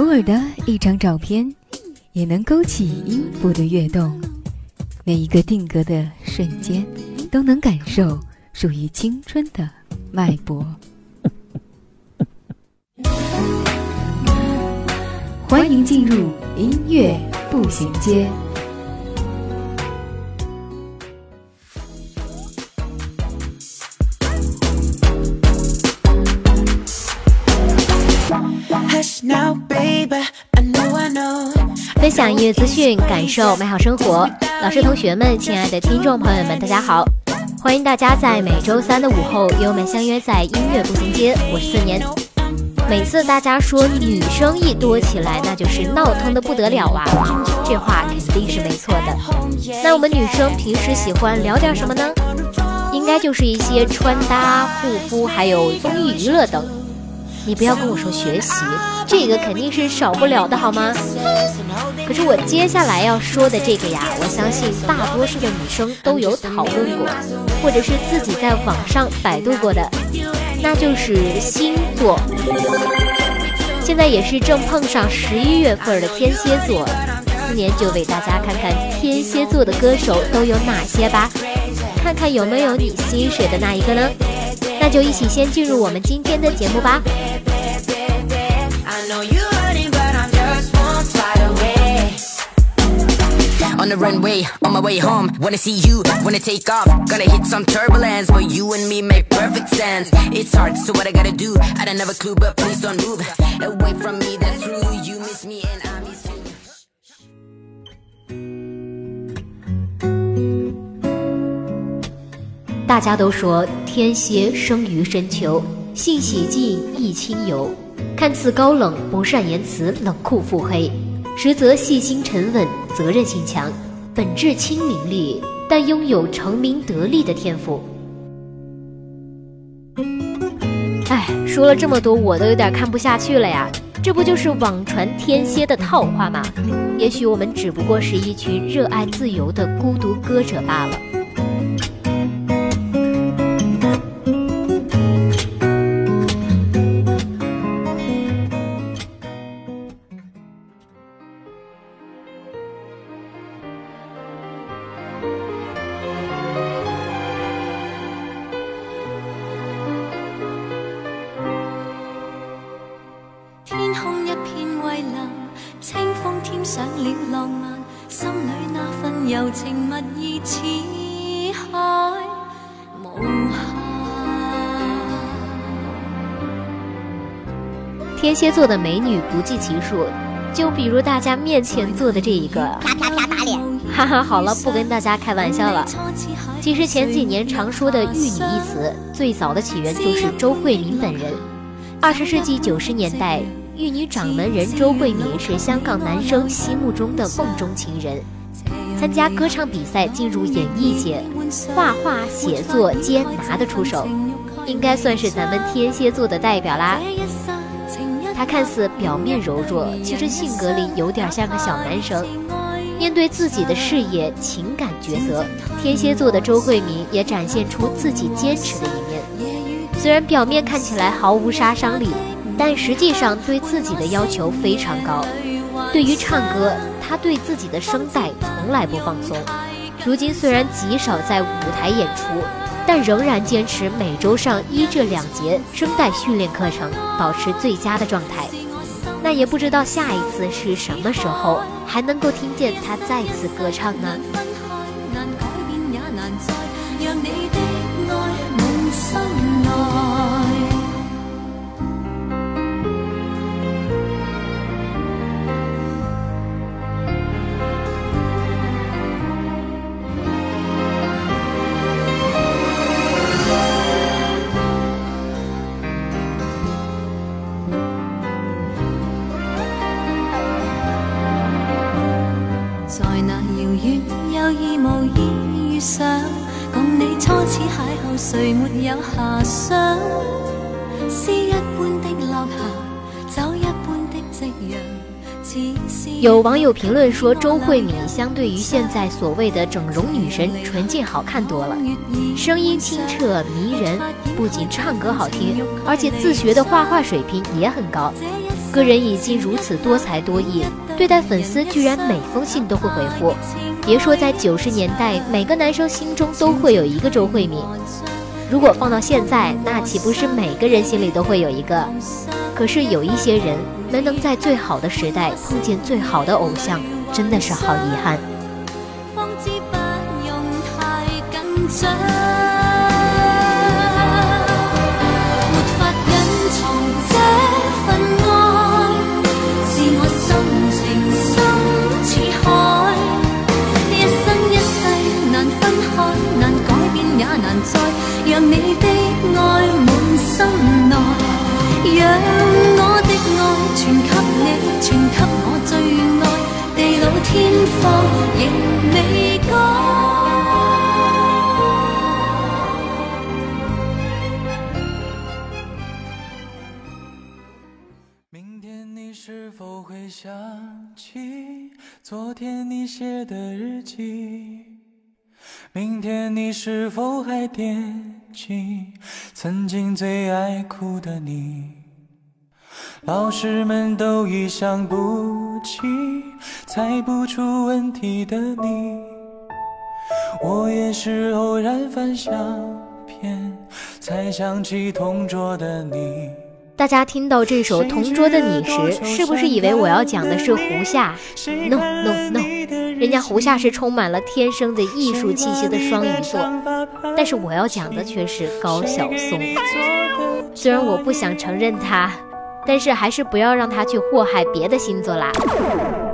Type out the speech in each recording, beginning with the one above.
偶尔的一张照片，也能勾起音符的跃动。每一个定格的瞬间，都能感受属于青春的脉搏。欢迎进入音乐步行街。分享音乐资讯，感受美好生活。老师、同学们，亲爱的听众朋友们，大家好！欢迎大家在每周三的午后与我们相约在音乐步行街。我是四年。每次大家说女生一多起来，那就是闹腾的不得了啊！这话肯定是没错的。那我们女生平时喜欢聊点什么呢？应该就是一些穿搭、护肤，还有综艺娱乐等。你不要跟我说学习，这个肯定是少不了的，好吗？可是我接下来要说的这个呀，我相信大多数的女生都有讨论过，或者是自己在网上百度过的，那就是星座。现在也是正碰上十一月份的天蝎座，今年就为大家看看天蝎座的歌手都有哪些吧，看看有没有你心水的那一个呢？那就一起先进入我们今天的节目吧。On the runway, on my way home, wanna see you, wanna take off. Gonna hit some turbulence, but you and me make perfect sense. It's hard, so what I gotta do? I don't have a clue, but please don't move away from me. That's true. You miss me and I miss you. 大家都说天蝎生于深秋，性喜静亦清幽，看似高冷，不善言辞，冷酷腹黑，实则细心沉稳，责任心强，本质清明利，但拥有成名得利的天赋。哎，说了这么多，我都有点看不下去了呀！这不就是网传天蝎的套话吗？也许我们只不过是一群热爱自由的孤独歌者罢了。添上了浪漫，心里那份柔情蜜意似海无限。天蝎座的美女不计其数，就比如大家面前坐的这一个，啪啪啪打脸。哈哈，好了，不跟大家开玩笑了。其实前几年常说的“玉女”一词，最早的起源就是周慧敏本人。二十世纪九十年代，玉女掌门人周慧敏是香港男生心目中的梦中情人。参加歌唱比赛进入演艺界，画画、写作皆拿得出手，应该算是咱们天蝎座的代表啦。他看似表面柔弱，其实性格里有点像个小男生。面对自己的事业、情感抉择，天蝎座的周慧敏也展现出自己坚持的一面。虽然表面看起来毫无杀伤力，但实际上对自己的要求非常高。对于唱歌，他对自己的声带从来不放松。如今虽然极少在舞台演出，但仍然坚持每周上一至两节声带训练课程，保持最佳的状态。那也不知道下一次是什么时候，还能够听见他再次歌唱呢？遐想？诗一般的落霞，酒一般的夕阳。有网友评论说，周慧敏相对于现在所谓的整容女神，纯净好看多了，声音清澈迷人，不仅唱歌好听，而且自学的画画水平也很高。个人已经如此多才多艺，对待粉丝居然每封信都会回复。别说在九十年代，每个男生心中都会有一个周慧敏。如果放到现在，那岂不是每个人心里都会有一个？可是有一些人没能在最好的时代碰见最好的偶像，真的是好遗憾。方知不用太紧张。昨天你写的日记？明天你是否还惦记曾经最爱哭的你？老师们都已想不起猜不出问题的你，我也是偶然翻相片才想起同桌的你。大家听到这首《同桌的你》时，是不是以为我要讲的是胡夏？No No No，人家胡夏是充满了天生的艺术气息的双鱼座，但是我要讲的却是高晓松。虽然我不想承认他，但是还是不要让他去祸害别的星座啦。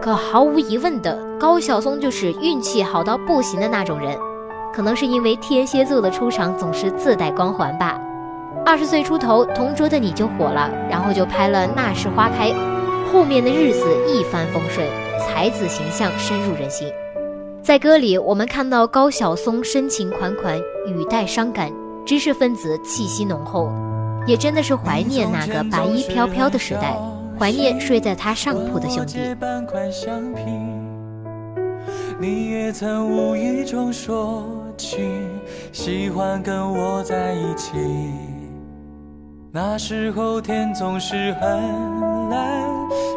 可毫无疑问的，高晓松就是运气好到不行的那种人，可能是因为天蝎座的出场总是自带光环吧。二十岁出头，同桌的你就火了，然后就拍了《那时花开》，后面的日子一帆风顺，才子形象深入人心。在歌里，我们看到高晓松深情款款，语带伤感，知识分子气息浓厚，也真的是怀念那个白衣飘飘的时代，怀念睡在他上铺的兄弟。你也曾无意中说起喜欢跟我在一起。那时候天总是很蓝，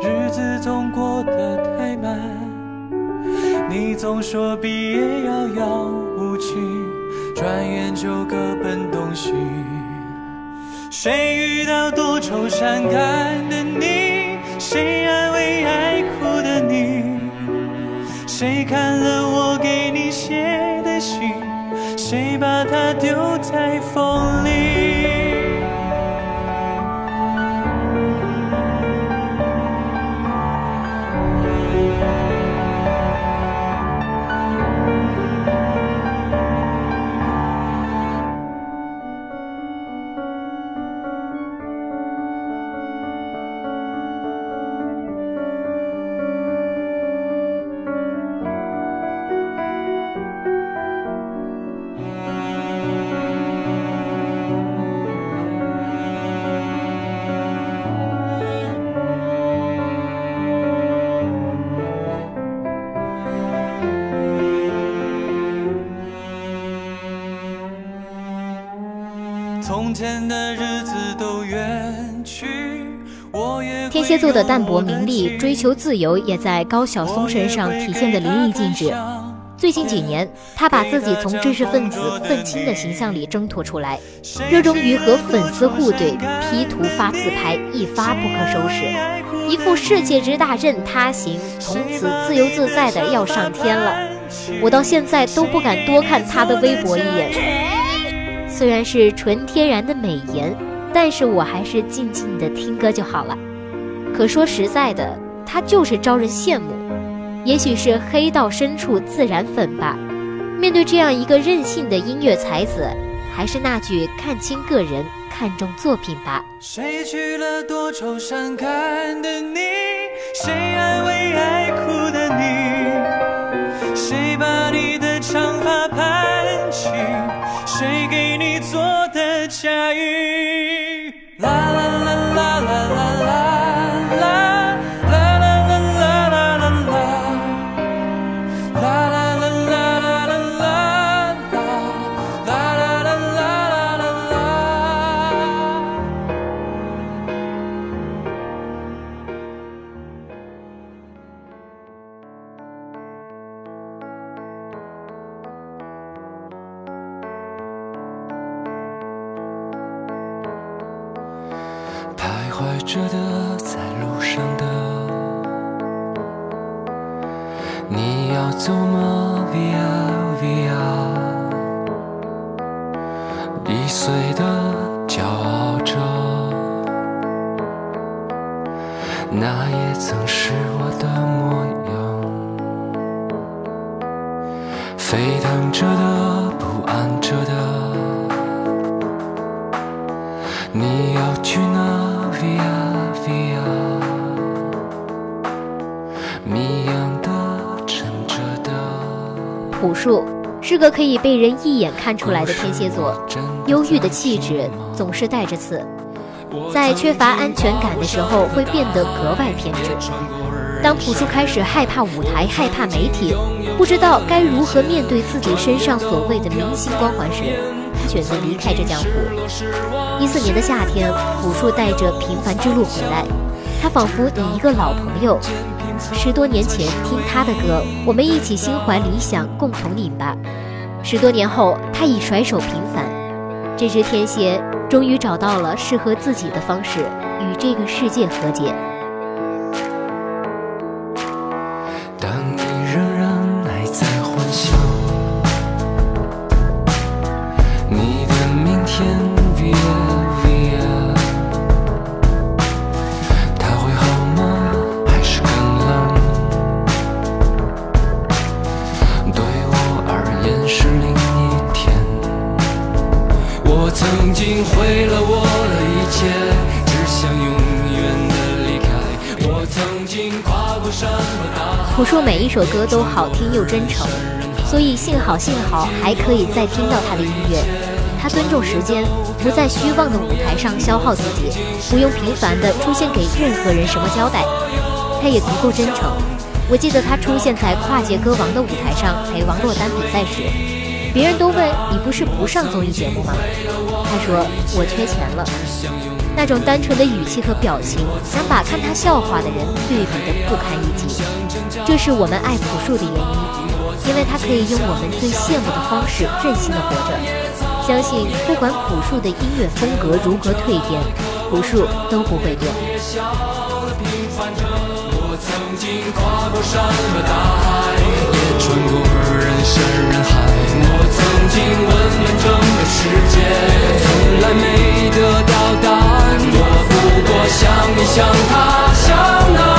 日子总过得太慢。你总说毕业遥遥无期，转眼就各奔东西。谁遇到多愁善感的你？谁安慰爱哭的你？谁看了我给你写的信？谁把它丢在天蝎座的淡泊名利、追求自由，也在高晓松身上体现得淋漓尽致。最近几年，他把自己从知识分子愤青的形象里挣脱出来，热衷于和粉丝互怼、P 图发自拍，一发不可收拾，一副世界之大任他行，从此自由自在的要上天了。我到现在都不敢多看他的微博一眼。虽然是纯天然的美颜，但是我还是静静的听歌就好了。可说实在的，他就是招人羡慕。也许是黑到深处自然粉吧。面对这样一个任性的音乐才子，还是那句看清个人，看重作品吧。谁娶了多愁善感的你？谁安慰爱哭的你？谁把你的长发盘？谁给你做的嫁衣？舍得。是个可以被人一眼看出来的天蝎座，忧郁的气质总是带着刺，在缺乏安全感的时候会变得格外偏执。当朴树开始害怕舞台、害怕媒体，不知道该如何面对自己身上所谓的明星光环时，他选择离开这江湖。一四年的夏天，朴树带着《平凡之路》回来，他仿佛你一个老朋友。十多年前听他的歌，我们一起心怀理想，共同拧巴。十多年后，他已甩手平凡，这只天蝎终于找到了适合自己的方式，与这个世界和解。首歌都好听又真诚，所以幸好幸好还可以再听到他的音乐。他尊重时间，不在虚妄的舞台上消耗自己，不用频繁的出现给任何人什么交代。他也足够真诚。我记得他出现在跨界歌王的舞台上陪王珞丹比赛时，别人都问你不是不上综艺节目吗？他说我缺钱了。那种单纯的语气和表情，想把看他笑话的人对比的不堪一击。这是我们爱朴树的原因，因为他可以用我们最羡慕的方式任性的活着。相信不管朴树的音乐风格如何蜕变，朴树都不会变。我曾经，问遍整个世界，从来没得。想你想他，想那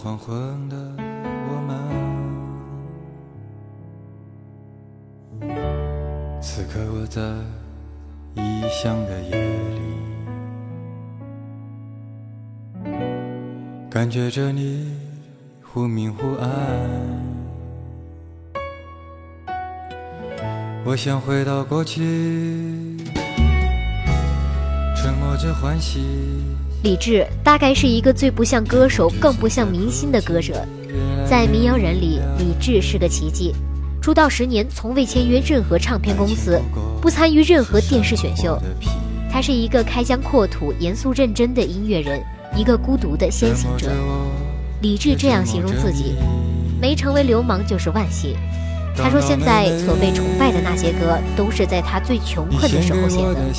黄昏的我们，此刻我在异乡的夜里，感觉着你忽明忽暗。我想回到过去，沉默着欢喜。李志大概是一个最不像歌手，更不像明星的歌者。在民谣人里，李志是个奇迹。出道十年，从未签约任何唱片公司，不参与任何电视选秀。他是一个开疆扩土、严肃认真的音乐人，一个孤独的先行者。李志这样形容自己：没成为流氓就是万幸。他说现在所被崇拜的那些歌，都是在他最穷困的时候写的。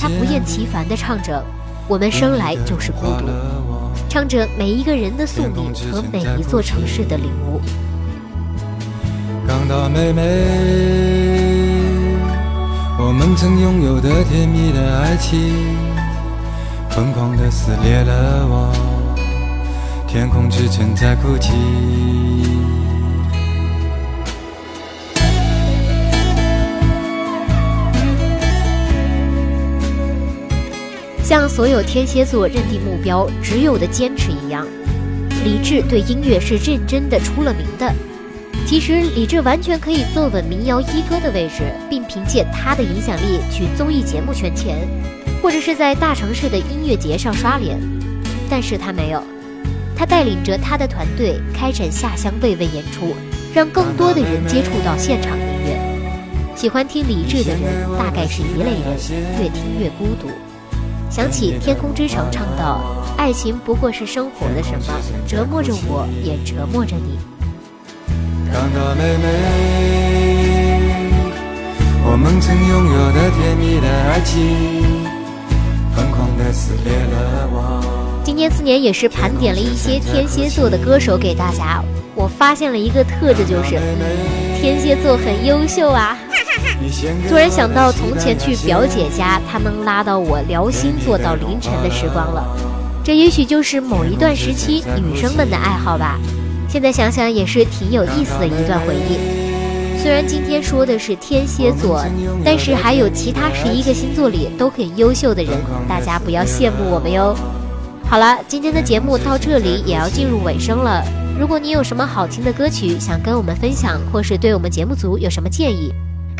他不厌其烦地唱着：“我们生来就是孤独。”唱着每一个人的宿命和每一座城市的领悟。港岛妹妹，我们曾拥有的甜蜜的爱情，疯狂的撕裂了我，天空之城在哭泣。像所有天蝎座认定目标只有的坚持一样，李志对音乐是认真的出了名的。其实李志完全可以坐稳民谣一哥的位置，并凭借他的影响力去综艺节目圈钱，或者是在大城市的音乐节上刷脸。但是他没有，他带领着他的团队开展下乡慰问演出，让更多的人接触到现场音乐。喜欢听李志的人大概是一类人，越听越孤独。想起《天空之城》唱到：“爱情不过是生活的什么，折磨着我，也折磨着你。”妹妹，我们曾拥有的甜蜜的爱情，疯狂的撕裂了我。今年四年也是盘点了一些天蝎座的歌手给大家，我发现了一个特质，就是天蝎座很优秀啊。突然想到从前去表姐家，她能拉到我聊星座到凌晨的时光了。这也许就是某一段时期女生们的爱好吧。现在想想也是挺有意思的一段回忆。虽然今天说的是天蝎座，但是还有其他十一个星座里都很优秀的人，大家不要羡慕我们哟。好了，今天的节目到这里也要进入尾声了。如果你有什么好听的歌曲想跟我们分享，或是对我们节目组有什么建议，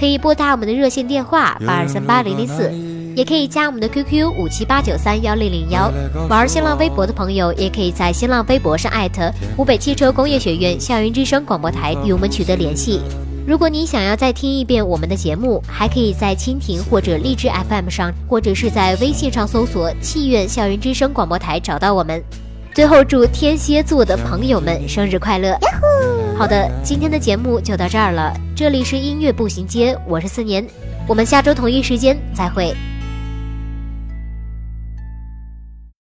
可以拨打我们的热线电话八二三八零零四，也可以加我们的 QQ 五七八九三幺零零幺。玩新浪微博的朋友，也可以在新浪微博上艾特湖北汽车工业学院校园之声广播台与我们取得联系。如果你想要再听一遍我们的节目，还可以在蜻蜓或者荔枝 FM 上，或者是在微信上搜索“气院校园之声广播台”找到我们。最后，祝天蝎座的朋友们生日快乐！好的，今天的节目就到这儿了。这里是音乐步行街，我是四年，我们下周同一时间再会。